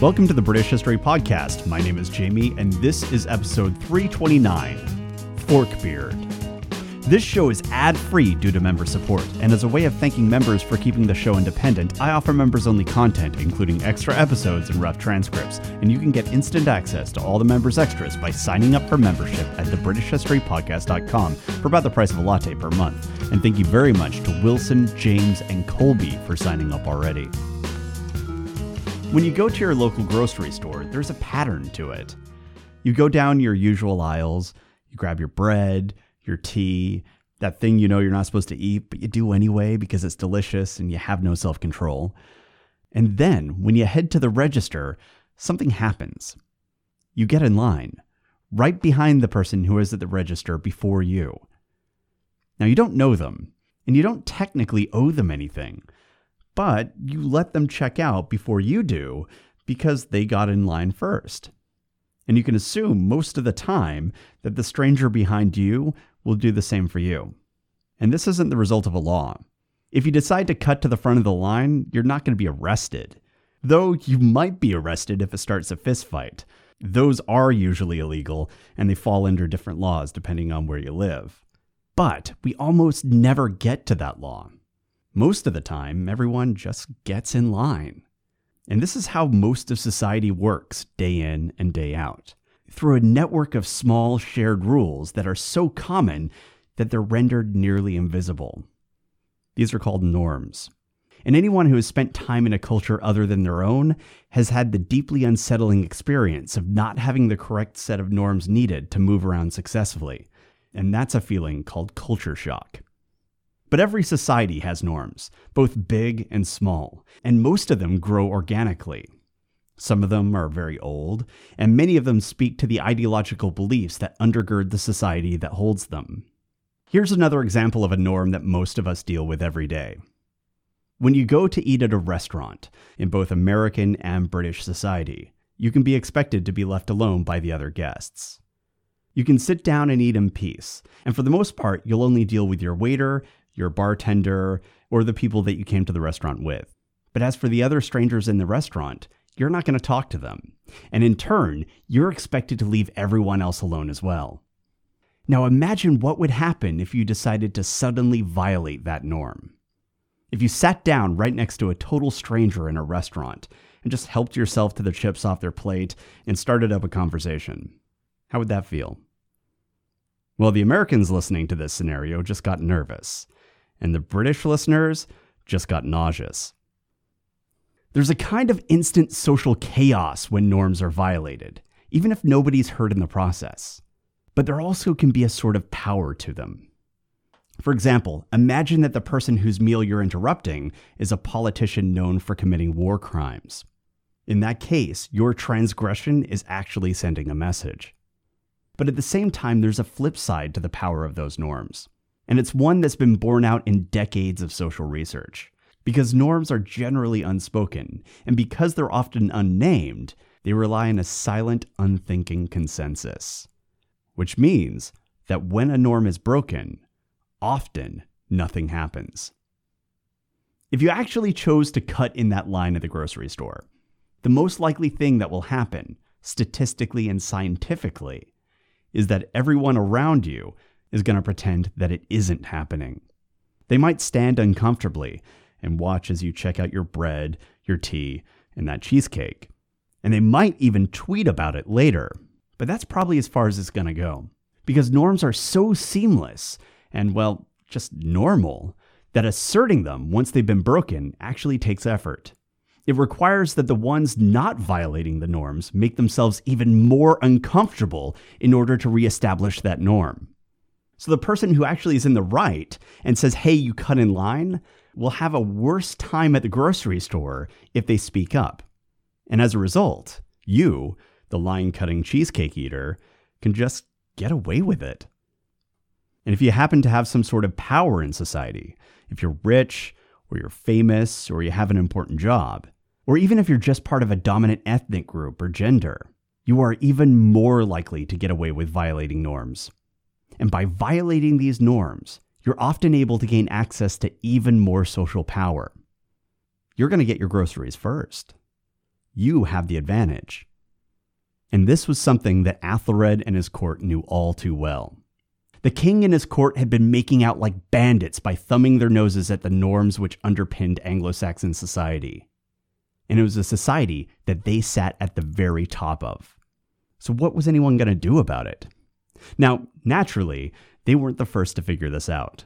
Welcome to the British History Podcast. My name is Jamie, and this is episode 329 Forkbeard. This show is ad free due to member support, and as a way of thanking members for keeping the show independent, I offer members only content, including extra episodes and rough transcripts, and you can get instant access to all the members' extras by signing up for membership at thebritishhistorypodcast.com for about the price of a latte per month. And thank you very much to Wilson, James, and Colby for signing up already. When you go to your local grocery store, there's a pattern to it. You go down your usual aisles, you grab your bread, your tea, that thing you know you're not supposed to eat, but you do anyway because it's delicious and you have no self control. And then, when you head to the register, something happens. You get in line, right behind the person who is at the register before you. Now, you don't know them, and you don't technically owe them anything but you let them check out before you do because they got in line first. And you can assume most of the time that the stranger behind you will do the same for you. And this isn't the result of a law. If you decide to cut to the front of the line, you're not going to be arrested. Though you might be arrested if it starts a fistfight. Those are usually illegal, and they fall under different laws depending on where you live. But we almost never get to that law. Most of the time, everyone just gets in line. And this is how most of society works day in and day out through a network of small shared rules that are so common that they're rendered nearly invisible. These are called norms. And anyone who has spent time in a culture other than their own has had the deeply unsettling experience of not having the correct set of norms needed to move around successfully. And that's a feeling called culture shock. But every society has norms, both big and small, and most of them grow organically. Some of them are very old, and many of them speak to the ideological beliefs that undergird the society that holds them. Here's another example of a norm that most of us deal with every day. When you go to eat at a restaurant, in both American and British society, you can be expected to be left alone by the other guests. You can sit down and eat in peace, and for the most part, you'll only deal with your waiter your bartender, or the people that you came to the restaurant with. But as for the other strangers in the restaurant, you're not going to talk to them. And in turn, you're expected to leave everyone else alone as well. Now imagine what would happen if you decided to suddenly violate that norm. If you sat down right next to a total stranger in a restaurant and just helped yourself to the chips off their plate and started up a conversation, how would that feel? Well, the Americans listening to this scenario just got nervous and the British listeners just got nauseous. There's a kind of instant social chaos when norms are violated, even if nobody's hurt in the process. But there also can be a sort of power to them. For example, imagine that the person whose meal you're interrupting is a politician known for committing war crimes. In that case, your transgression is actually sending a message. But at the same time, there's a flip side to the power of those norms and it's one that's been borne out in decades of social research. Because norms are generally unspoken, and because they're often unnamed, they rely on a silent, unthinking consensus. Which means that when a norm is broken, often nothing happens. If you actually chose to cut in that line at the grocery store, the most likely thing that will happen, statistically and scientifically, is that everyone around you is going to pretend that it isn't happening. They might stand uncomfortably and watch as you check out your bread, your tea, and that cheesecake. And they might even tweet about it later. But that's probably as far as it's going to go. Because norms are so seamless and, well, just normal that asserting them once they've been broken actually takes effort. It requires that the ones not violating the norms make themselves even more uncomfortable in order to reestablish that norm. So the person who actually is in the right and says, hey, you cut in line, will have a worse time at the grocery store if they speak up. And as a result, you, the line cutting cheesecake eater, can just get away with it. And if you happen to have some sort of power in society, if you're rich, or you're famous, or you have an important job, or even if you're just part of a dominant ethnic group or gender, you are even more likely to get away with violating norms. And by violating these norms, you're often able to gain access to even more social power. You're going to get your groceries first. you have the advantage. And this was something that Athelred and his court knew all too well. The king and his court had been making out like bandits by thumbing their noses at the norms which underpinned Anglo Saxon society. And it was a society that they sat at the very top of. So, what was anyone going to do about it? Now, naturally, they weren't the first to figure this out.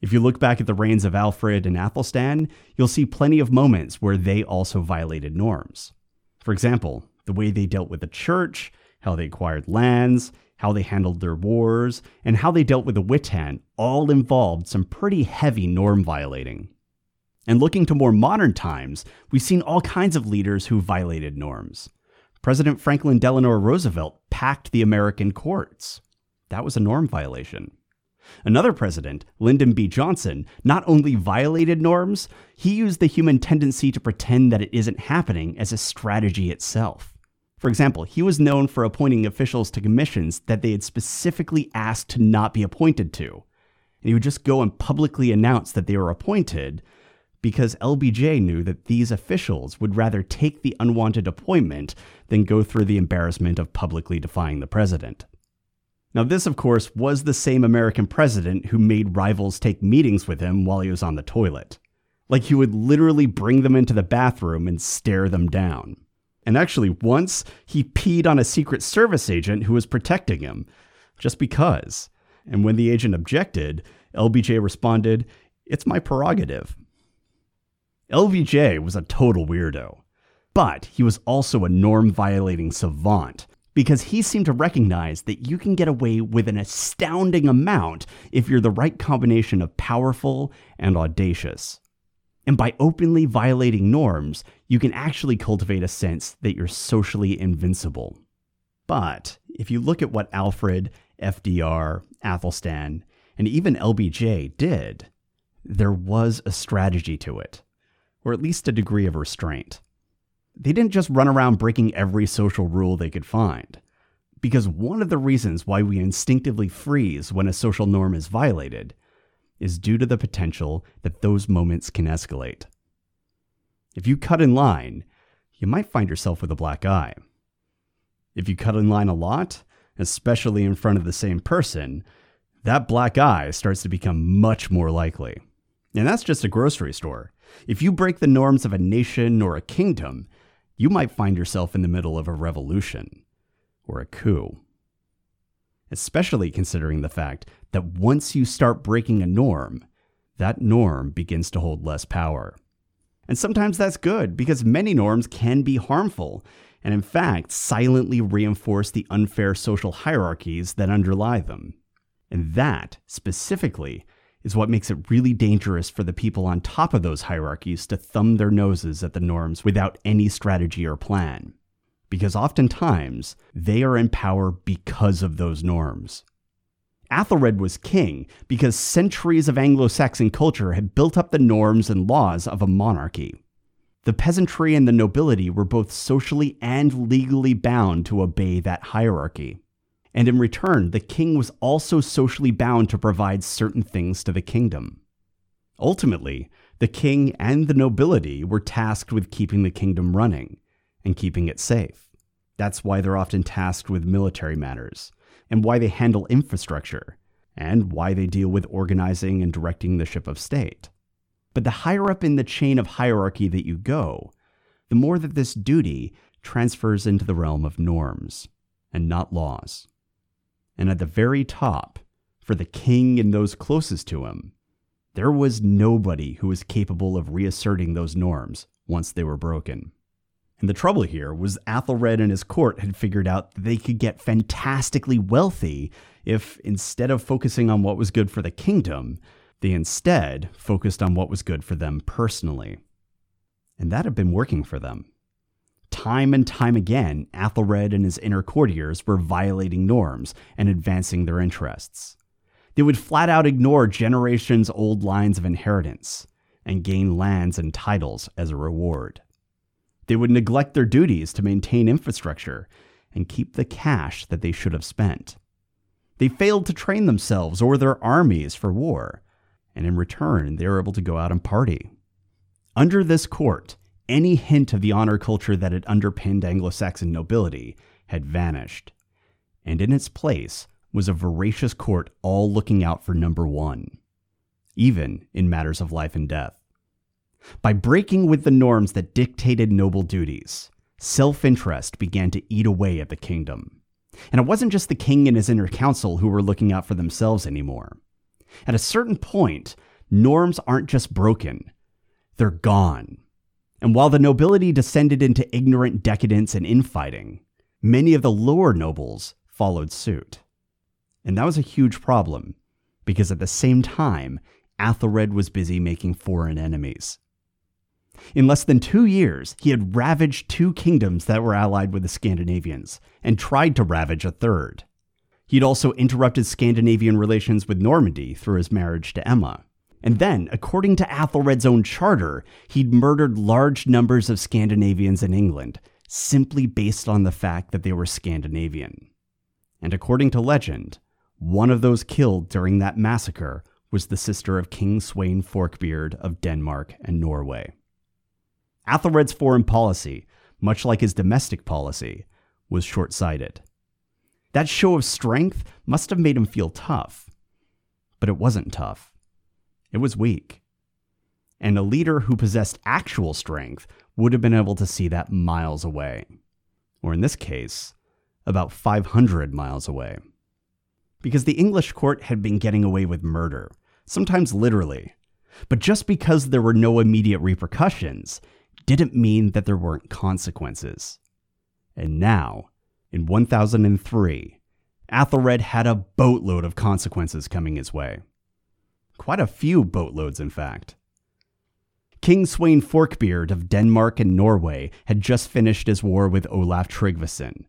If you look back at the reigns of Alfred and Athelstan, you'll see plenty of moments where they also violated norms. For example, the way they dealt with the church, how they acquired lands, how they handled their wars, and how they dealt with the Witan all involved some pretty heavy norm violating. And looking to more modern times, we've seen all kinds of leaders who violated norms. President Franklin Delano Roosevelt packed the American courts. That was a norm violation. Another president, Lyndon B. Johnson, not only violated norms, he used the human tendency to pretend that it isn't happening as a strategy itself. For example, he was known for appointing officials to commissions that they had specifically asked to not be appointed to. And he would just go and publicly announce that they were appointed because LBJ knew that these officials would rather take the unwanted appointment than go through the embarrassment of publicly defying the president. Now, this, of course, was the same American president who made rivals take meetings with him while he was on the toilet. Like he would literally bring them into the bathroom and stare them down. And actually, once he peed on a Secret Service agent who was protecting him, just because. And when the agent objected, LBJ responded, It's my prerogative. LBJ was a total weirdo. But he was also a norm violating savant because he seemed to recognize that you can get away with an astounding amount if you're the right combination of powerful and audacious. And by openly violating norms, you can actually cultivate a sense that you're socially invincible. But if you look at what Alfred, FDR, Athelstan, and even LBJ did, there was a strategy to it, or at least a degree of restraint. They didn't just run around breaking every social rule they could find. Because one of the reasons why we instinctively freeze when a social norm is violated is due to the potential that those moments can escalate. If you cut in line, you might find yourself with a black eye. If you cut in line a lot, especially in front of the same person, that black eye starts to become much more likely. And that's just a grocery store. If you break the norms of a nation or a kingdom, you might find yourself in the middle of a revolution or a coup especially considering the fact that once you start breaking a norm, that norm begins to hold less power. And sometimes that's good because many norms can be harmful and, in fact, silently reinforce the unfair social hierarchies that underlie them. And that, specifically, is what makes it really dangerous for the people on top of those hierarchies to thumb their noses at the norms without any strategy or plan because oftentimes they are in power because of those norms. Athelred was king because centuries of Anglo Saxon culture had built up the norms and laws of a monarchy. The peasantry and the nobility were both socially and legally bound to obey that hierarchy. And in return, the king was also socially bound to provide certain things to the kingdom. Ultimately, the king and the nobility were tasked with keeping the kingdom running, and keeping it safe. That's why they're often tasked with military matters, and why they handle infrastructure, and why they deal with organizing and directing the ship of state. But the higher up in the chain of hierarchy that you go, the more that this duty transfers into the realm of norms and not laws. And at the very top, for the king and those closest to him, there was nobody who was capable of reasserting those norms once they were broken. And the trouble here was Athelred and his court had figured out they could get fantastically wealthy if, instead of focusing on what was good for the kingdom, they instead focused on what was good for them personally. And that had been working for them. Time and time again, Athelred and his inner courtiers were violating norms and advancing their interests. They would flat out ignore generations old lines of inheritance and gain lands and titles as a reward. They would neglect their duties to maintain infrastructure and keep the cash that they should have spent. They failed to train themselves or their armies for war, and in return, they were able to go out and party. Under this court, any hint of the honor culture that had underpinned Anglo Saxon nobility had vanished. And in its place was a voracious court all looking out for number one, even in matters of life and death. By breaking with the norms that dictated noble duties, self interest began to eat away at the kingdom. And it wasn't just the king and his inner council who were looking out for themselves anymore. At a certain point, norms aren't just broken, they're gone. And while the nobility descended into ignorant decadence and infighting, many of the lower nobles followed suit. And that was a huge problem, because at the same time, Athelred was busy making foreign enemies. In less than two years, he had ravaged two kingdoms that were allied with the Scandinavians and tried to ravage a third. He'd also interrupted Scandinavian relations with Normandy through his marriage to Emma. And then, according to Athelred's own charter, he'd murdered large numbers of Scandinavians in England, simply based on the fact that they were Scandinavian. And according to legend, one of those killed during that massacre was the sister of King Sweyn Forkbeard of Denmark and Norway. Athelred's foreign policy, much like his domestic policy, was short sighted. That show of strength must have made him feel tough. But it wasn't tough, it was weak. And a leader who possessed actual strength would have been able to see that miles away. Or in this case, about 500 miles away. Because the English court had been getting away with murder, sometimes literally. But just because there were no immediate repercussions didn't mean that there weren't consequences. And now, in 1003, Athelred had a boatload of consequences coming his way. Quite a few boatloads, in fact. King Sweyn Forkbeard of Denmark and Norway had just finished his war with Olaf Tryggvason,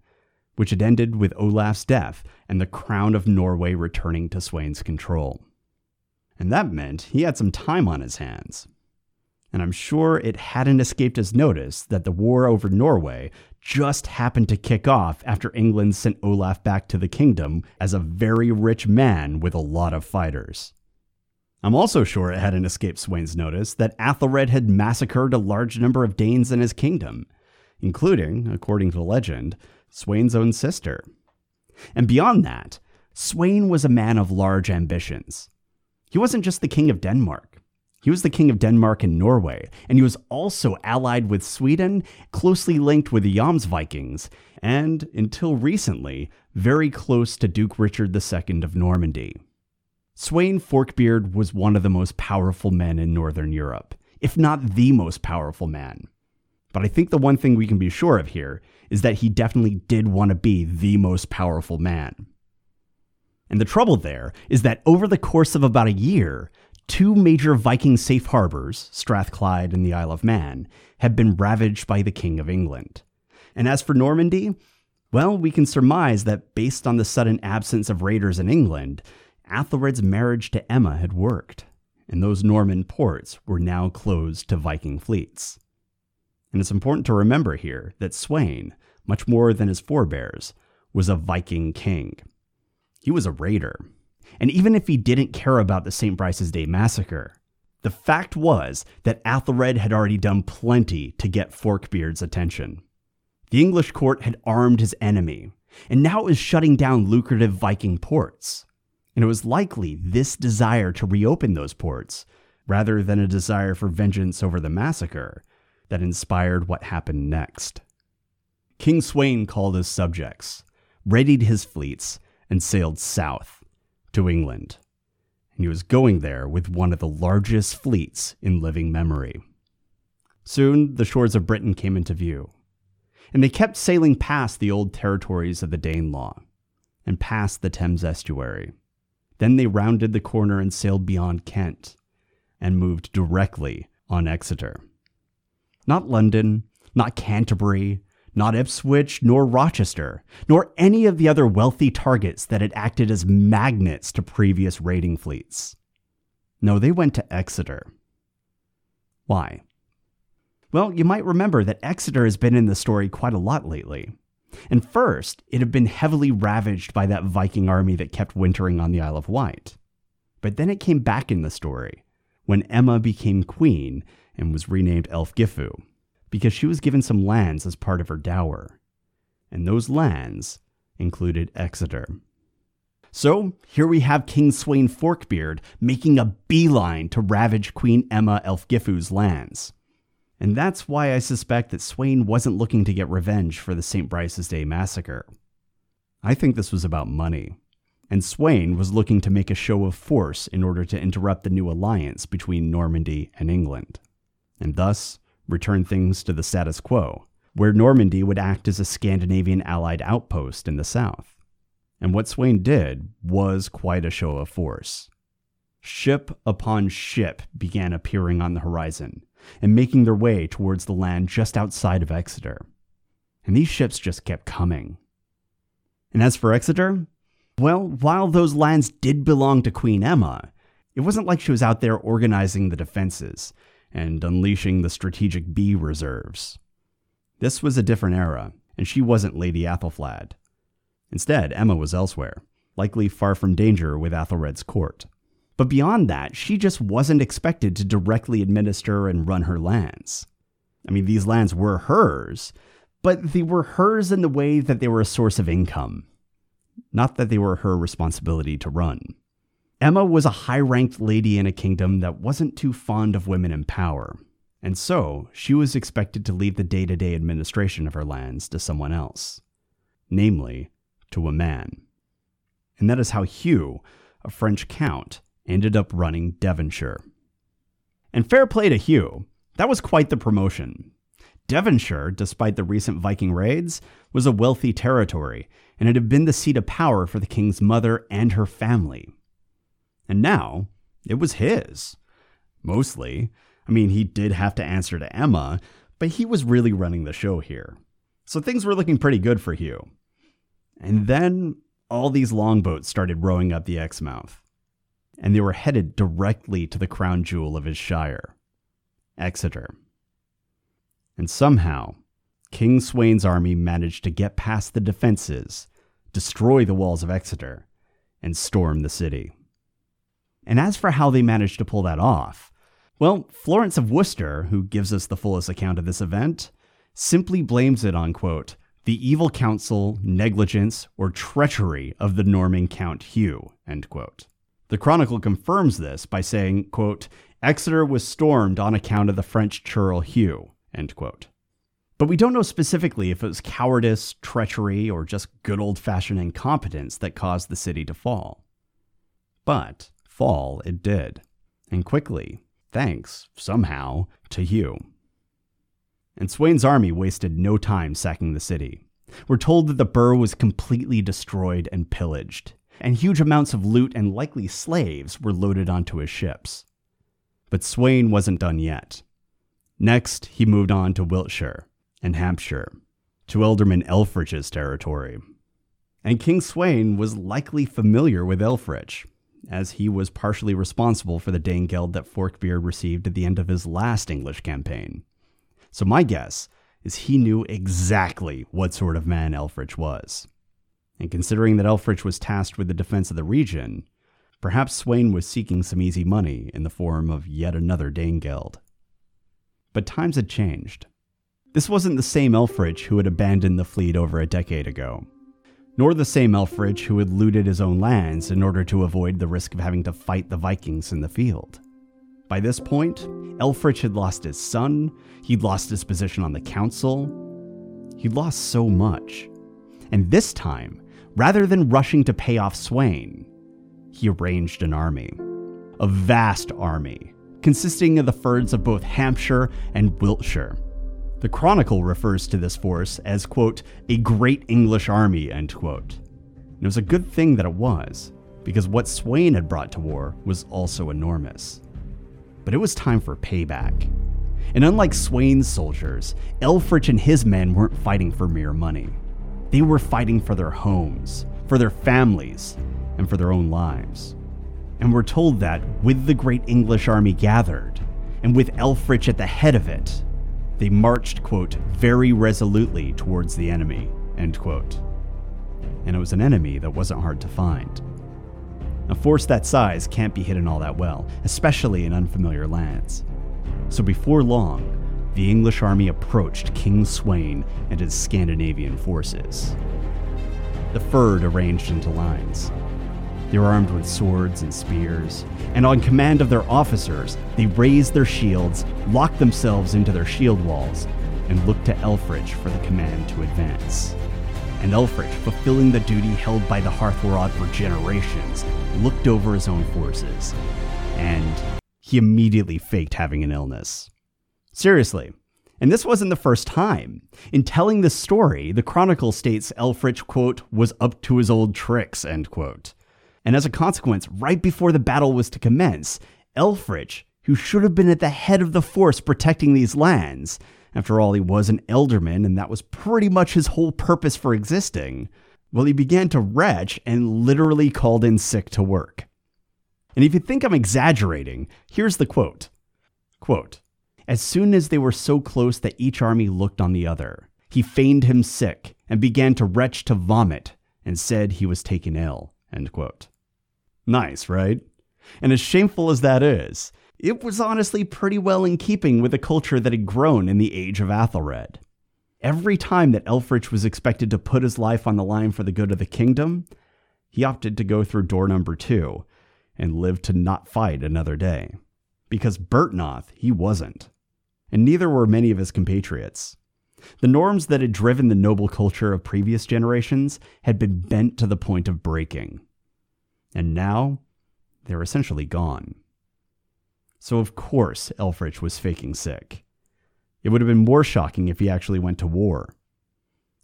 which had ended with Olaf's death and the crown of Norway returning to Sweyn's control. And that meant he had some time on his hands and I'm sure it hadn't escaped his notice that the war over Norway just happened to kick off after England sent Olaf back to the kingdom as a very rich man with a lot of fighters. I'm also sure it hadn't escaped Sweyn's notice that Athelred had massacred a large number of Danes in his kingdom, including, according to legend, Sweyn's own sister. And beyond that, Sweyn was a man of large ambitions. He wasn't just the king of Denmark. He was the king of Denmark and Norway, and he was also allied with Sweden, closely linked with the Jomsvikings, and, until recently, very close to Duke Richard II of Normandy. Sweyn Forkbeard was one of the most powerful men in Northern Europe, if not the most powerful man. But I think the one thing we can be sure of here is that he definitely did want to be the most powerful man. And the trouble there is that over the course of about a year, Two major Viking safe harbors, Strathclyde and the Isle of Man, had been ravaged by the King of England. And as for Normandy, well, we can surmise that based on the sudden absence of raiders in England, Athelred's marriage to Emma had worked, and those Norman ports were now closed to Viking fleets. And it's important to remember here that Sweyn, much more than his forebears, was a Viking king. He was a raider, and even if he didn't care about the St. Brice's Day massacre, the fact was that Athelred had already done plenty to get Forkbeard's attention. The English court had armed his enemy, and now it was shutting down lucrative Viking ports. And it was likely this desire to reopen those ports, rather than a desire for vengeance over the massacre, that inspired what happened next. King Sweyn called his subjects, readied his fleets, and sailed south to England, and he was going there with one of the largest fleets in living memory. Soon, the shores of Britain came into view, and they kept sailing past the old territories of the Danelaw and past the Thames estuary. Then they rounded the corner and sailed beyond Kent and moved directly on Exeter. Not London, not Canterbury, not Ipswich nor Rochester, nor any of the other wealthy targets that had acted as magnets to previous raiding fleets. No, they went to Exeter. Why? Well, you might remember that Exeter has been in the story quite a lot lately. And first, it had been heavily ravaged by that Viking army that kept wintering on the Isle of Wight. But then it came back in the story when Emma became queen and was renamed Elfgifu. because she was given some lands as part of her dower. And those lands included Exeter. So here we have King Sweyn Forkbeard making a beeline to ravage Queen Emma Elfgifu's lands. And that's why I suspect that Sweyn wasn't looking to get revenge for the St. Brice's Day massacre. I think this was about money. And Sweyn was looking to make a show of force in order to interrupt the new alliance between Normandy and England, and thus return things to the status quo, where Normandy would act as a Scandinavian allied outpost in the south. And what Sweyn did was quite a show of force. Ship upon ship began appearing on the horizon and making their way towards the land just outside of Exeter. And these ships just kept coming. And as for Exeter, well, while those lands did belong to Queen Emma, it wasn't like she was out there organizing the defenses and unleashing the strategic bee reserves. This was a different era, and she wasn't Lady Athelflaed. Instead, Emma was elsewhere, likely far from danger with Athelred's court. But beyond that, she just wasn't expected to directly administer and run her lands. I mean, these lands were hers, but they were hers in the way that they were a source of income, not that they were her responsibility to run. Emma was a high ranked lady in a kingdom that wasn't too fond of women in power, and so she was expected to leave the day to day administration of her lands to someone else, namely, to a man. And that is how Hugh, a French count, ended up running Devonshire. And fair play to Hugh, that was quite the promotion. Devonshire, despite the recent Viking raids, was a wealthy territory, and it had been the seat of power for the king's mother and her family. And now, it was his. Mostly. I mean, he did have to answer to Emma, but he was really running the show here. So things were looking pretty good for Hugh. And then all these longboats started rowing up the Exmouth and they were headed directly to the crown jewel of his shire, Exeter. And somehow, King Sweyn's army managed to get past the defenses, destroy the walls of Exeter, and storm the city. And as for how they managed to pull that off, well, Florence of Worcester, who gives us the fullest account of this event, simply blames it on, quote, the evil counsel, negligence, or treachery of the Norman Count Hugh, end quote. The Chronicle confirms this by saying, quote, Exeter was stormed on account of the French churl Hugh, end quote. But we don't know specifically if it was cowardice, treachery, or just good old fashioned incompetence that caused the city to fall. But fall it did, and quickly, thanks, somehow, to Hugh. And Sweyn's army wasted no time sacking the city. We're told that the burh was completely destroyed and pillaged, and huge amounts of loot and likely slaves were loaded onto his ships. But Sweyn wasn't done yet. Next, he moved on to Wiltshire and Hampshire, to Ealdorman Elfrich's territory. And King Sweyn was likely familiar with Elfrich, as he was partially responsible for the Danegeld that Forkbeard received at the end of his last English campaign. So my guess is he knew exactly what sort of man Elfrich was. And considering that Elfrich was tasked with the defense of the region, perhaps Sweyn was seeking some easy money in the form of yet another Danegeld. But times had changed. This wasn't the same Elfrich who had abandoned the fleet over a decade ago, nor the same Elfrich who had looted his own lands in order to avoid the risk of having to fight the Vikings in the field. By this point, Elfrich had lost his son, he'd lost his position on the council, he'd lost so much. And this time, Rather than rushing to pay off Sweyn, he arranged an army. A vast army, consisting of the fyrds of both Hampshire and Wiltshire. The Chronicle refers to this force as, quote, a great English army, end quote. And it was a good thing that it was, because what Sweyn had brought to war was also enormous. But it was time for payback. And unlike Sweyn's soldiers, Elfrich and his men weren't fighting for mere money. They were fighting for their homes, for their families, and for their own lives. And we're told that with the great English army gathered, and with Elfrich at the head of it, they marched, quote, very resolutely towards the enemy, end quote. And it was an enemy that wasn't hard to find. A force that size can't be hidden all that well, especially in unfamiliar lands. So before long, the English army approached King Sweyn and his Scandinavian forces. The Fyrd arranged into lines. They were armed with swords and spears, and on command of their officers, they raised their shields, locked themselves into their shield walls, and looked to Elfrich for the command to advance. And Elfrich, fulfilling the duty held by the Hearthrod for generations, looked over his own forces, and he immediately faked having an illness. Seriously. And this wasn't the first time. In telling this story, the Chronicle states Elfrich, quote, was up to his old tricks, end quote. And as a consequence, right before the battle was to commence, Elfrich, who should have been at the head of the force protecting these lands, after all, he was an ealdorman, and that was pretty much his whole purpose for existing, well, he began to retch and literally called in sick to work. And if you think I'm exaggerating, here's the quote Quote, As soon as they were so close that each army looked on the other, he feigned him sick and began to retch to vomit and said he was taken ill. Nice, right? And as shameful as that is, it was honestly pretty well in keeping with the culture that had grown in the age of Athelred. Every time that Elfrich was expected to put his life on the line for the good of the kingdom, he opted to go through door number two and lived to not fight another day. Because Byrhtnoth, he wasn't. And neither were many of his compatriots. The norms that had driven the noble culture of previous generations had been bent to the point of breaking. And now, they're essentially gone. So, of course, Elfrich was faking sick. It would have been more shocking if he actually went to war.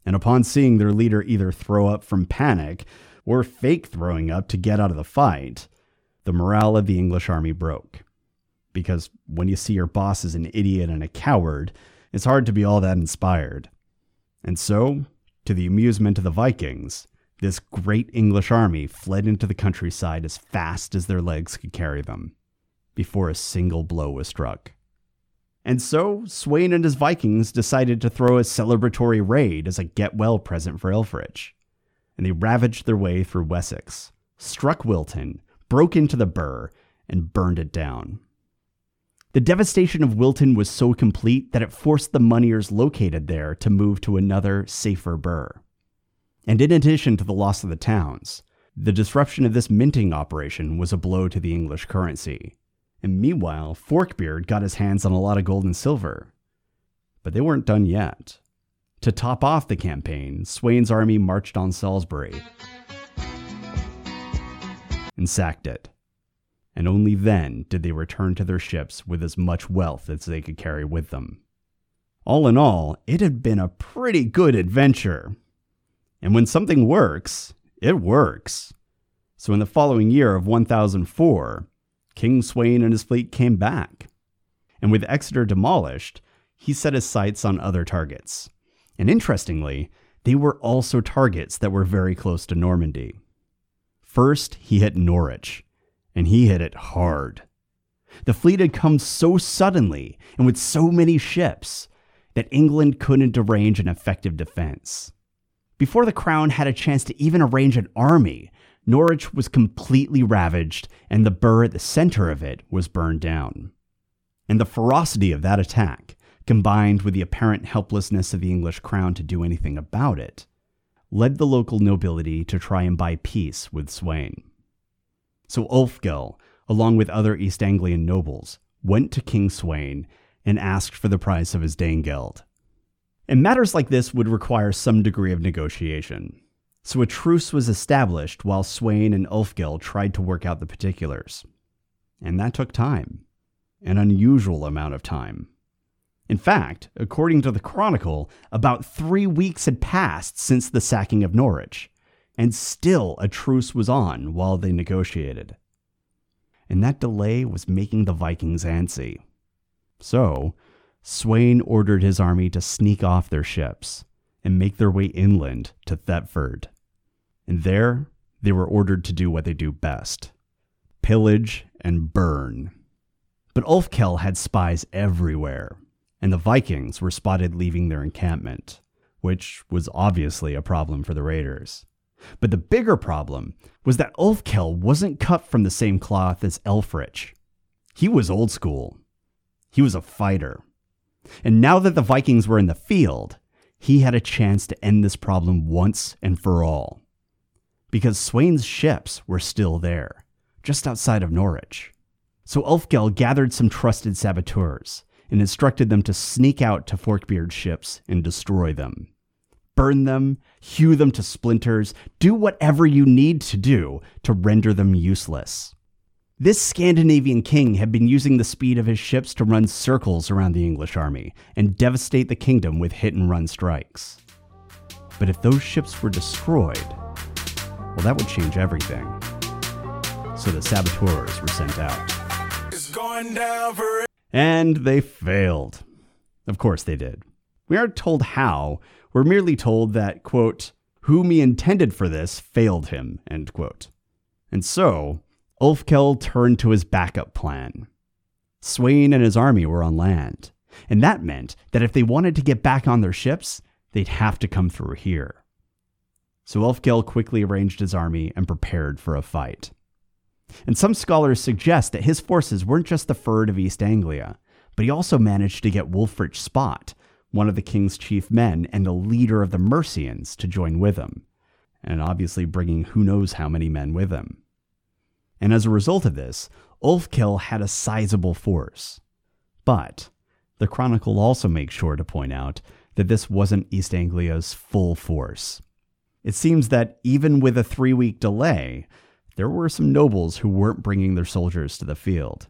And upon seeing their leader either throw up from panic or fake throwing up to get out of the fight, the morale of the English army broke. Because when you see your boss as an idiot and a coward, it's hard to be all that inspired. And so, to the amusement of the Vikings, this great English army fled into the countryside as fast as their legs could carry them, before a single blow was struck. And so, Sweyn and his Vikings decided to throw a celebratory raid as a get well present for Elfrich. And they ravaged their way through Wessex, struck Wilton, broke into the burh, and burned it down. The devastation of Wilton was so complete that it forced the moneyers located there to move to another, safer burh. And in addition to the loss of the towns, the disruption of this minting operation was a blow to the English currency. And meanwhile, Forkbeard got his hands on a lot of gold and silver. But they weren't done yet. To top off the campaign, Sweyn's army marched on Salisbury, and sacked it. And only then did they return to their ships with as much wealth as they could carry with them. All in all, it had been a pretty good adventure. And when something works, it works. So in the following year of 1004, King Sweyn and his fleet came back. And with Exeter demolished, he set his sights on other targets. And interestingly, they were also targets that were very close to Normandy. First, he hit Norwich, and he hit it hard. The fleet had come so suddenly and with so many ships that England couldn't arrange an effective defense. Before the crown had a chance to even arrange an army, Norwich was completely ravaged and the burh at the center of it was burned down. And the ferocity of that attack, combined with the apparent helplessness of the English crown to do anything about it, led the local nobility to try and buy peace with Sweyn. So Ulfkel, along with other East Anglian nobles, went to King Sweyn and asked for the price of his Danegeld. And matters like this would require some degree of negotiation. So a truce was established while Sweyn and Ulfkel tried to work out the particulars. And that took time, an unusual amount of time. In fact, according to the Chronicle, about three weeks had passed since the sacking of Norwich, and still a truce was on while they negotiated. And that delay was making the Vikings antsy. So, Sweyn ordered his army to sneak off their ships and make their way inland to Thetford. And there, they were ordered to do what they do best pillage and burn. But Ulfkel had spies everywhere, and the Vikings were spotted leaving their encampment, which was obviously a problem for the raiders. But the bigger problem was that Ulfkel wasn't cut from the same cloth as Elfrich. He was old school. He was a fighter. And now that the Vikings were in the field, he had a chance to end this problem once and for all. Because Sweyn's ships were still there, just outside of Norwich. So Ulfkel gathered some trusted saboteurs and instructed them to sneak out to Forkbeard's ships and destroy them. Burn them, hew them to splinters, do whatever you need to do to render them useless. This Scandinavian king had been using the speed of his ships to run circles around the English army and devastate the kingdom with hit and run strikes. But if those ships were destroyed, well, that would change everything. So the saboteurs were sent out. And they failed. Of course they did. We aren't told how, we're merely told that, quote, whom he intended for this failed him, end quote. And so, Ulfkel turned to his backup plan. Sweyn and his army were on land, and that meant that if they wanted to get back on their ships, they'd have to come through here. So Ulfkel quickly arranged his army and prepared for a fight. And some scholars suggest that his forces weren't just the Fyrd of East Anglia, but he also managed to get Wulfrich Spot, one of the king's chief men and the leader of the Mercians, to join with him, and obviously bringing who knows how many men with him and as a result of this, Ulfkel had a sizable force. But the Chronicle also makes sure to point out that this wasn't East Anglia's full force. It seems that even with a three week delay, there were some nobles who weren't bringing their soldiers to the field.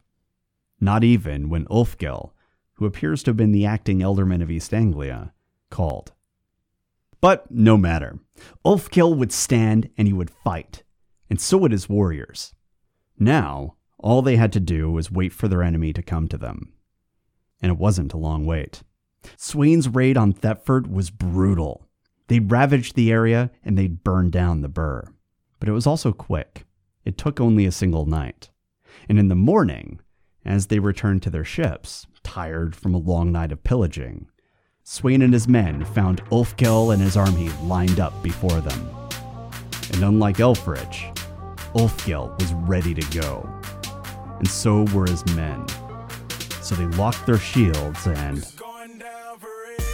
Not even when Ulfkel, who appears to have been the acting ealdorman of East Anglia, called. But no matter. Ulfkel would stand and he would fight, and so would his warriors. Now, all they had to do was wait for their enemy to come to them. And it wasn't a long wait. Sweyn's raid on Thetford was brutal. They'd ravaged the area and they'd burned down the burh. But it was also quick. It took only a single night. And in the morning, as they returned to their ships, tired from a long night of pillaging, Sweyn and his men found Ulfkel and his army lined up before them. And unlike Elfrich, Ulfkel was ready to go, and so were his men. So they locked their shields and.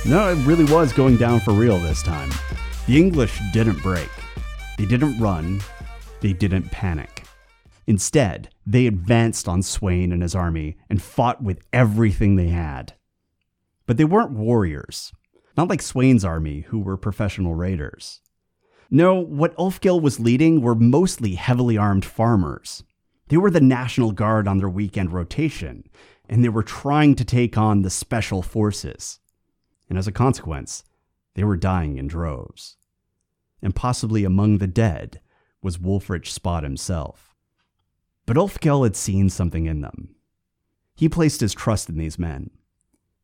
No, it really was going down for real this time. The English didn't break, they didn't run, they didn't panic. Instead, they advanced on Sweyn and his army and fought with everything they had. But they weren't warriors, not like Sweyn's army, who were professional raiders. No, what Ulfkel was leading were mostly heavily armed farmers. They were the National Guard on their weekend rotation, and they were trying to take on the special forces. And as a consequence, they were dying in droves. And possibly among the dead was Wulfrich Spot himself. But Ulfkel had seen something in them. He placed his trust in these men,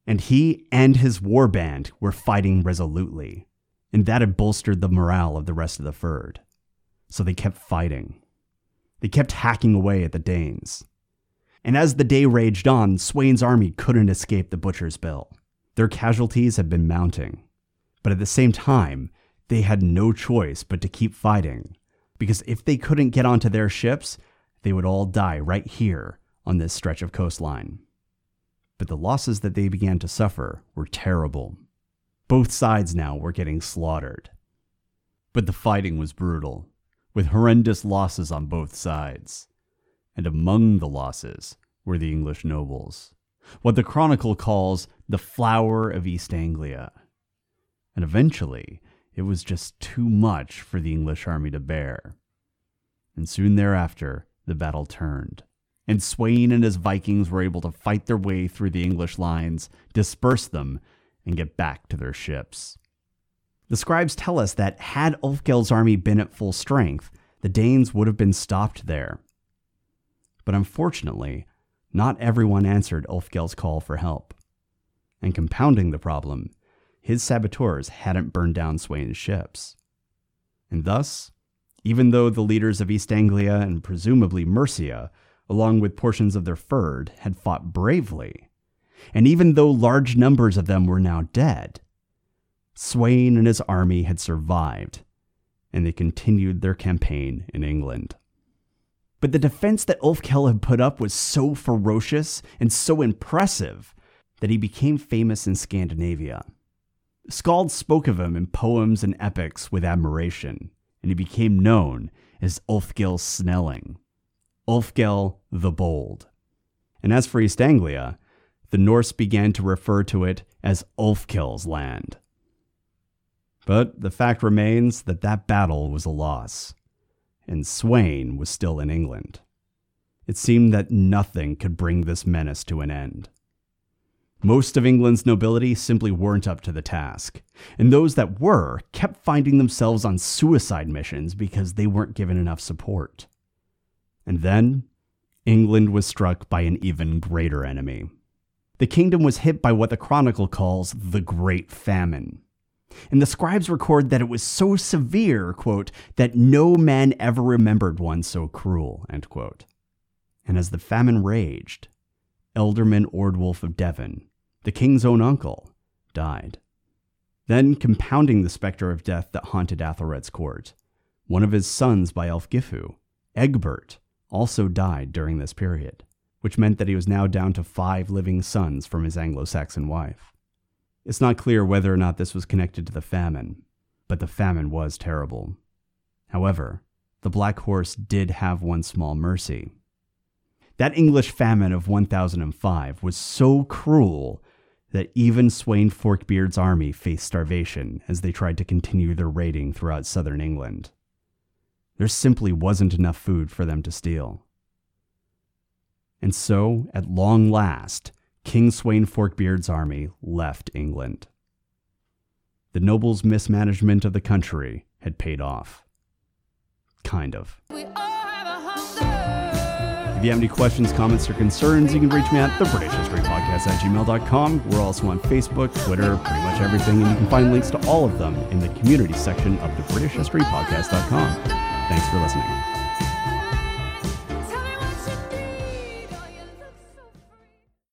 and he and his war band were fighting resolutely and that had bolstered the morale of the rest of the Fyrd. So they kept fighting. They kept hacking away at the Danes. And as the day raged on, Sweyn's army couldn't escape the butcher's bill. Their casualties had been mounting. But at the same time, they had no choice but to keep fighting, because if they couldn't get onto their ships, they would all die right here on this stretch of coastline. But the losses that they began to suffer were terrible. Both sides now were getting slaughtered. But the fighting was brutal, with horrendous losses on both sides. And among the losses were the English nobles, what the Chronicle calls the flower of East Anglia. And eventually, it was just too much for the English army to bear. And soon thereafter, the battle turned, and Sweyn and his Vikings were able to fight their way through the English lines, disperse them, and get back to their ships. The scribes tell us that had Ulfkel's army been at full strength, the Danes would have been stopped there. But unfortunately, not everyone answered Ulfkel's call for help. And compounding the problem, his saboteurs hadn't burned down Sweyn's ships. And thus, even though the leaders of East Anglia and presumably Mercia, along with portions of their Fyrd, had fought bravely, and even though large numbers of them were now dead, Sweyn and his army had survived, and they continued their campaign in England. But the defense that Ulfkel had put up was so ferocious and so impressive that he became famous in Scandinavia. Skalds spoke of him in poems and epics with admiration, and he became known as Ulfkel Snelling, Ulfkel the Bold. And as for East Anglia, the Norse began to refer to it as Ulfkel's land. But the fact remains that that battle was a loss, and Sweyn was still in England. It seemed that nothing could bring this menace to an end. Most of England's nobility simply weren't up to the task, and those that were kept finding themselves on suicide missions because they weren't given enough support. And then, England was struck by an even greater enemy. The kingdom was hit by what the Chronicle calls the Great Famine. And the scribes record that it was so severe, quote, that no man ever remembered one so cruel, end quote. And as the famine raged, Ealdorman Ordwulf of Devon the king's own uncle, died. Then, compounding the specter of death that haunted Athelred's court, one of his sons by Ælfgifu, Egbert, also died during this period, which meant that he was now down to five living sons from his Anglo Saxon wife. It's not clear whether or not this was connected to the famine, but the famine was terrible. However, the Black Horse did have one small mercy. That English famine of 1005 was so cruel that even Sweyn Forkbeard's army faced starvation as they tried to continue their raiding throughout southern England. There simply wasn't enough food for them to steal. And so, at long last, King Sweyn Forkbeard's army left England. The nobles' mismanagement of the country had paid off. Kind of. If you have any questions, comments, or concerns, you can reach me at the British History Podcast at gmail.com. We're also on Facebook, Twitter, pretty much everything, and you can find links to all of them in the community section of the British History Podcast.com. Thanks for listening.